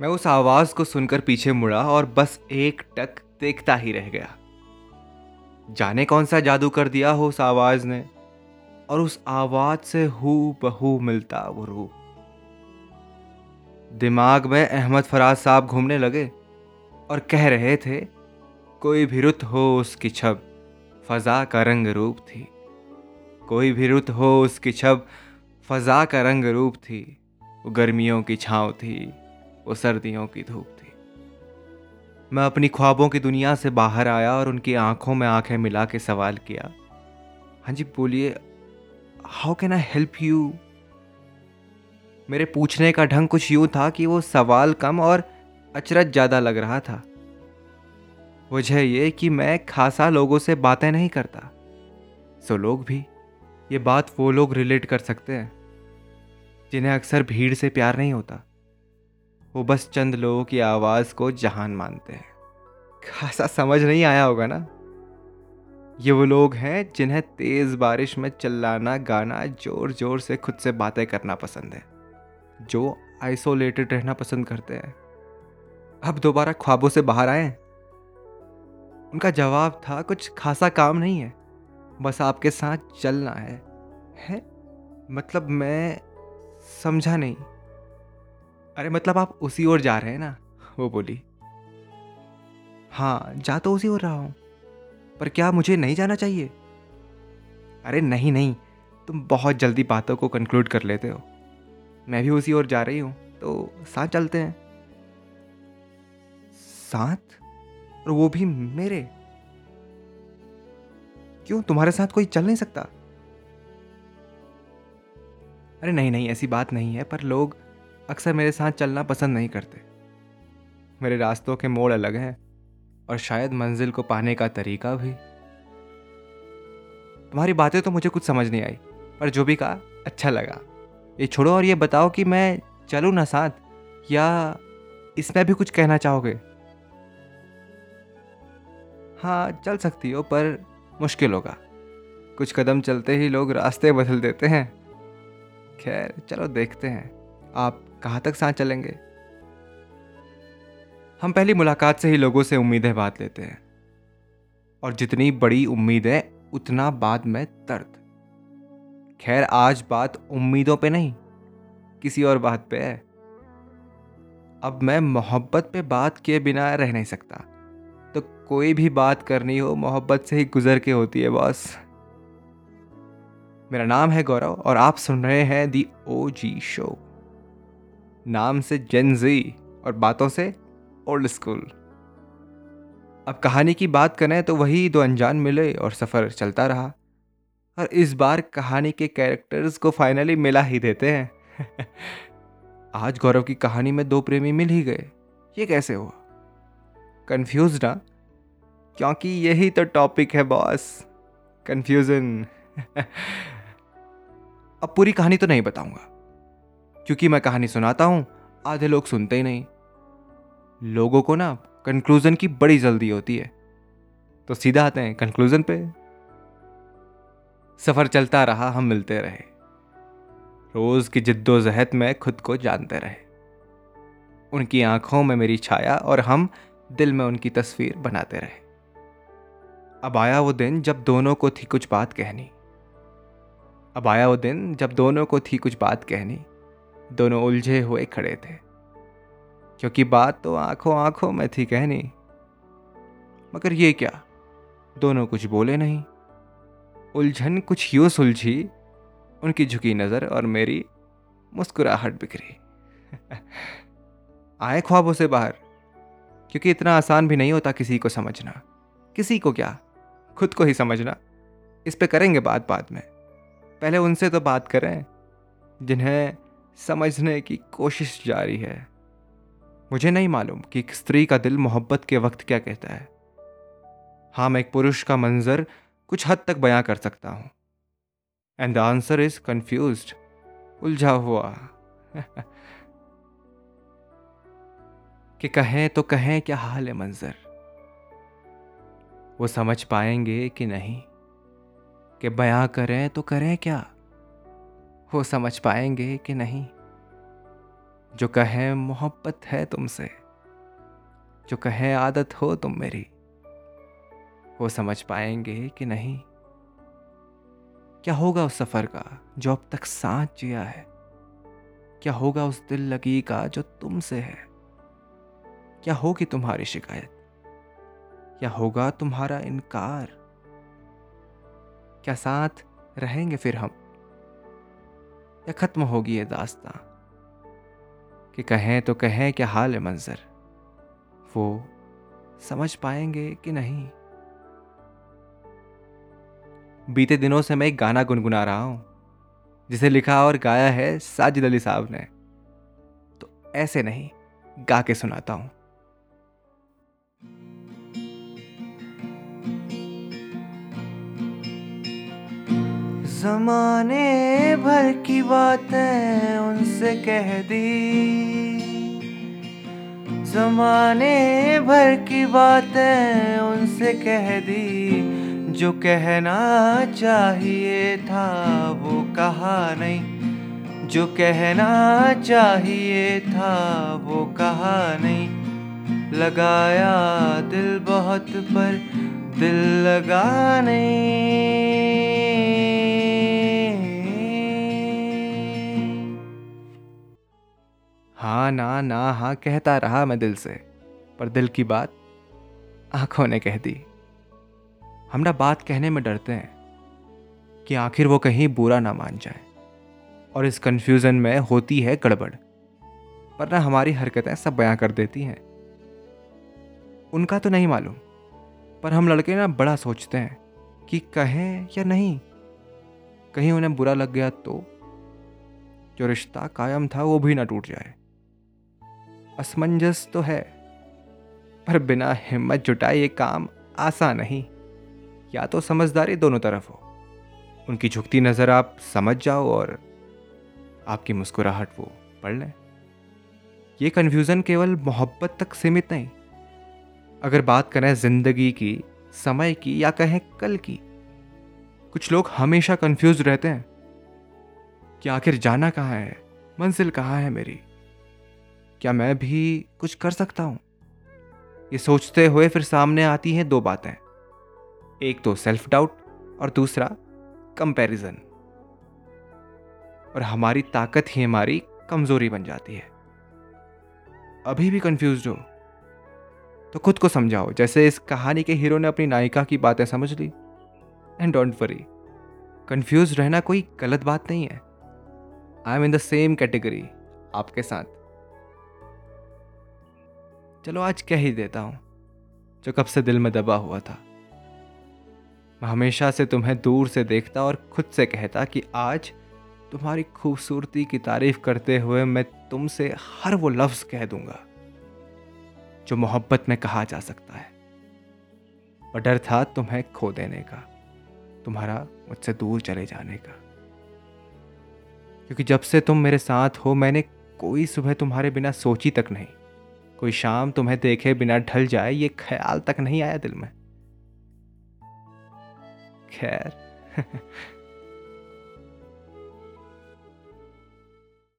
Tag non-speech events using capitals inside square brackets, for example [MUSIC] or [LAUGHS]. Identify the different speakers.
Speaker 1: मैं उस आवाज़ को सुनकर पीछे मुड़ा और बस एक टक देखता ही रह गया। जाने कौन सा जादू कर दिया हो उस आवाज़ ने, और उस आवाज़ से हु बहू मिलता वो रूप दिमाग में अहमद फराज साहब घूमने लगे और कह रहे थे, कोई भी रुत हो उसकी छब, फजा का रंग रूप थी। कोई भी रुत हो उसकी छब, फजा का रंग रूप थी। वो गर्मियों की छाँव थी वो सर्दियों की धूप थी। मैं अपनी ख्वाबों की दुनिया से बाहर आया और उनकी आँखों में आँखें मिला के सवाल किया हाँ जी, बोलिए how can I help you मेरे पूछने का ढंग कुछ यूँ था कि वो सवाल कम और अचरज ज़्यादा लग रहा था। वजह ये कि मैं खासा लोगों से बातें नहीं करता। सो लोग भी, ये बात वो लोग रिलेट कर सकते हैं, जिन्हें अक्सर भीड़ से प्यार नहीं होता। वो बस चंद लोगों की आवाज़ को जहान मानते हैं। खासा समझ नहीं आया होगा ना? ये वो लोग हैं जिन्हें तेज़ बारिश में चिल्लाना, गाना ज़ोर ज़ोर से खुद से बातें करना पसंद है, जो आइसोलेटेड रहना पसंद करते हैं। अब दोबारा ख्वाबों से बाहर आए? उनका जवाब था, कुछ खासा काम नहीं है, बस आपके साथ चलना है। है? मतलब मैं समझा नहीं। अरे मतलब आप उसी ओर जा रहे हैं ना? वो बोली। हाँ जा तो उसी ओर रहा हूँ। पर क्या मुझे नहीं जाना चाहिए? अरे, नहीं नहीं। तुम बहुत जल्दी बातों को कंक्लूड कर लेते हो। मैं भी उसी ओर जा रही हूँ तो साथ चलते हैं। साथ? और वो भी मेरे? क्यों, तुम्हारे साथ कोई चल नहीं सकता? अरे, नहीं नहीं, ऐसी बात नहीं है, पर लोग अक्सर मेरे साथ चलना पसंद नहीं करते। मेरे रास्तों के मोड़ अलग हैं और शायद मंजिल को पाने का तरीका भी। तुम्हारी बातें तो मुझे कुछ समझ नहीं आई, पर जो भी कहा अच्छा लगा। ये छोड़ो और ये बताओ कि मैं चलूँ ना साथ, या इसमें भी कुछ कहना चाहोगे? हाँ चल सकती हो, पर मुश्किल होगा। कुछ कदम चलते ही लोग रास्ते बदल देते हैं। खैर, चलो देखते हैं। आप कहाँ तक साथ चलेंगे? हम पहली मुलाकात से ही लोगों से उम्मीदें बात लेते हैं। और जितनी बड़ी उम्मीद है उतना बाद में दर्द। खैर, आज बात उम्मीदों पे नहीं, किसी और बात पे है। अब मैं मोहब्बत पे बात किए बिना रह नहीं सकता। तो कोई भी बात करनी हो, मोहब्बत से ही गुजर के होती है, बॉस। मेरा नाम है गौरव और आप सुन रहे हैं दी ओ जी शो नाम से जेन जी और बातों से ओल्ड स्कूल अब कहानी की बात करें तो वही दो अनजान मिले और सफ़र चलता रहा। और इस बार कहानी के कैरेक्टर्स को फाइनली मिला ही देते हैं। [LAUGHS] आज गौरव की कहानी में दो प्रेमी मिल ही गए। ये कैसे हुआ? कन्फ्यूज़ ना? क्योंकि यही तो टॉपिक है बॉस कन्फ्यूज़न [LAUGHS] अब पूरी कहानी तो नहीं बताऊँगा। क्योंकि मैं कहानी सुनाता हूँ, आधे लोग सुनते ही नहीं। लोगों को ना कंक्लूजन की बड़ी जल्दी होती है। तो सीधा आते हैं कंक्लूजन पे। सफ़र चलता रहा, हम मिलते रहे। रोज की जिद्दोजहद में खुद को जानते रहे। उनकी आँखों में मेरी छाया और हम दिल में उनकी तस्वीर बनाते रहे। अब आया वो दिन जब दोनों को थी कुछ बात कहनी। अब आया वो दिन जब दोनों को थी कुछ बात कहनी। दोनों उलझे हुए खड़े थे। क्योंकि बात तो आँखों आँखों में थी कहनी। मगर ये क्या? दोनों कुछ बोले नहीं। उलझन कुछ यूँ सुलझी, उनकी झुकी नज़र और मेरी मुस्कुराहट बिखरी। [LAUGHS] आए ख्वाबों से बाहर, क्योंकि इतना आसान भी नहीं होता किसी को समझना। किसी को क्या? खुद को ही समझना। इस पे करेंगे बात बाद में। पहले उनसे तो बात करें, जिन्हें समझने की कोशिश जारी है। मुझे नहीं मालूम कि एक स्त्री का दिल मोहब्बत के वक्त क्या कहता है। हाँ मैं एक पुरुष का मंजर कुछ हद तक बयां कर सकता हूँ। And the answer is confuse उलझा हुआ। [LAUGHS] कि कहें तो कहें क्या हाल है मंजर। वो समझ पाएँगे कि नहीं। कि बयां करें तो करें क्या। वो समझ पाएँगे कि नहीं। जो कहें, मोहब्बत है तुमसे। जो कहें, आदत हो तुम मेरी। वो समझ पाएँगे कि नहीं। क्या होगा उस सफ़र का, जो अब तक साथ जिया है? क्या होगा उस दिल लगी का, जो तुमसे है? क्या होगी तुम्हारी शिकायत? क्या होगा तुम्हारा इनकार? क्या साथ रहेंगे फिर हम? या ख़त्म होगी ये दास्तां? कि कहें तो कहें क्या हाल है मंजर? वो समझ पाएँगे कि नहीं? बीते दिनों से मैं एक गाना गुनगुना रहा हूँ, जिसे लिखा और गाया है साजिद अली साहब ने। तो ऐसे नहीं, गा के सुनाता हूँ। जमाने भर की बातें उनसे कह दी। जमाने भर की बातें उनसे कह दी। जो कहना चाहिए था वो कहा नहीं। जो कहना चाहिए था वो कहा नहीं। लगाया दिल बहुत पर, दिल लगा नहीं। हाँ ना ना हाँ कहता रहा मैं दिल से, पर दिल की बात आँखों ने कह दी। हम ना बात कहने में डरते हैं कि आखिर वो कहीं बुरा ना मान जाए, और इस कन्फ्यूज़न में होती है गड़बड़, पर ना हमारी हरकतें सब बयां कर देती हैं। उनका तो नहीं मालूम, पर हम लड़के ना बड़ा सोचते हैं कि कहें या नहीं, कहीं उन्हें बुरा लग गया तो जो रिश्ता कायम था वो भी ना टूट जाए। असमंजस तो है, पर बिना हिम्मत जुटाए ये काम आसान नहीं। या तो समझदारी दोनों तरफ़ हो। उनकी झुकती नज़र आप समझ जाओ और आपकी मुस्कुराहट वो पढ़ लें। ये कन्फ्यूज़न केवल मोहब्बत तक सीमित नहीं। अगर बात करें ज़िंदगी की, समय की या कहें कल की, कुछ लोग हमेशा कंफ्यूज रहते हैं। कि आखिर जाना कहाँ है? मंजिल कहाँ है मेरी? क्या मैं भी कुछ कर सकता हूँ? ये सोचते हुए फिर सामने आती हैं दो बातें। एक तो सेल्फ डाउट और दूसरा कंपैरिजन और हमारी ताकत ही हमारी कमज़ोरी बन जाती है। अभी भी कंफ्यूज हो तो खुद को समझाओ। जैसे इस कहानी के हीरो ने अपनी नायिका की बातें समझ ली। एंड डोंट वरी कंफ्यूज रहना कोई गलत बात नहीं है। I am in the same category आपके साथ। चलो आज कह ही देता हूँ, जो कब से दिल में दबा हुआ था। मैं हमेशा से तुम्हें दूर से देखता और खुद से कहता कि आज तुम्हारी खूबसूरती की तारीफ़ करते हुए मैं तुमसे हर वो लफ्ज कह दूँगा, जो मोहब्बत में कहा जा सकता है। और डर था तुम्हें खो देने का, तुम्हारा मुझसे दूर चले जाने का। क्योंकि जब से तुम मेरे साथ हो, मैंने कोई सुबह तुम्हारे बिना सोची तक नहीं। कोई शाम तुम्हें देखे बिना ढल जाए, ये ख्याल तक नहीं आया दिल में। खैर